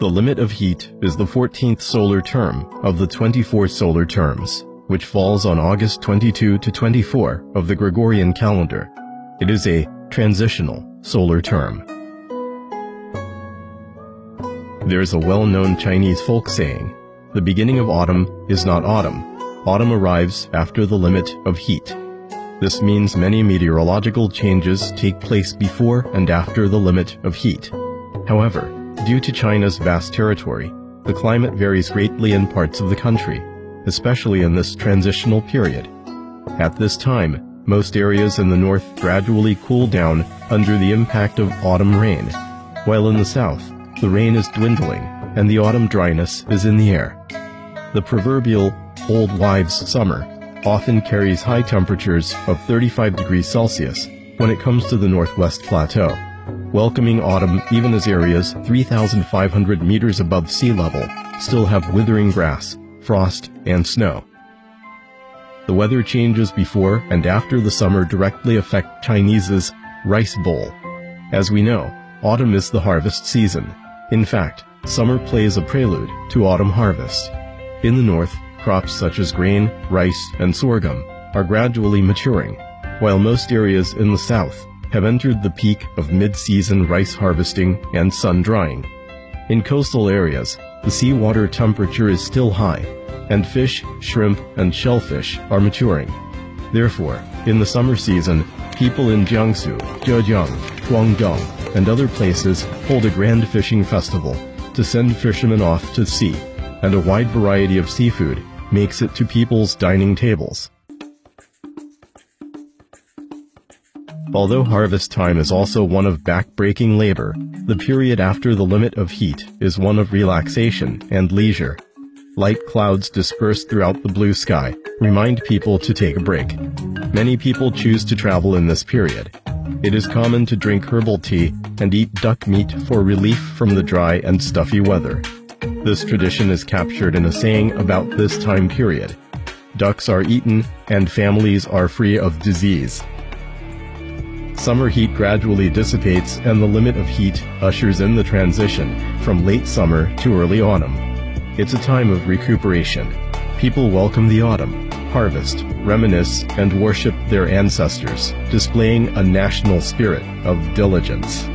The limit of heat is the 14th solar term of the 24 solar terms, which falls on August 22 to 24 of the Gregorian calendar. It is a transitional solar term. There's a well-known Chinese folk saying, the beginning of autumn is not autumn. Autumn arrives after the limit of heat. This means many meteorological changes take place before and after the limit of heat. However, due to China's vast territory, the climate varies greatly in parts of the country, especially in this transitional period. At this time, most areas in the north gradually cool down under the impact of autumn rain, while in the south, the rain is dwindling and the autumn dryness is in the air. The proverbial old wives' summer often carries high temperatures of 35 degrees Celsius when it comes to the Northwest Plateau, welcoming autumn even as areas 3,500 meters above sea level still have withering grass, frost, and snow. The weather changes before and after the summer directly affect Chinese's rice bowl. As we know, autumn is the harvest season. In fact, summer plays a prelude to autumn harvest. In the north, crops such as grain, rice, and sorghum are gradually maturing, while most areas in the south have entered the peak of mid-season rice harvesting and sun drying. In coastal areas, the seawater temperature is still high, and fish, shrimp, and shellfish are maturing. Therefore, in the summer season, people in Jiangsu, Zhejiang, Guangdong, and other places hold a grand fishing festival to send fishermen off to sea, and a wide variety of seafood makes it to people's dining tables. Although harvest time is also one of back-breaking labor, the period after the limit of heat is one of relaxation and leisure. Light clouds dispersed throughout the blue sky remind people to take a break. Many people choose to travel in this period. It is common to drink herbal tea and eat duck meat for relief from the dry and stuffy weather. This tradition is captured in a saying about this time period. Ducks are eaten and families are free of disease. Summer heat gradually dissipates and the limit of heat ushers in the transition from late summer to early autumn. It's a time of recuperation. People welcome the autumn, harvest, reminisce, and worship their ancestors, displaying a national spirit of diligence.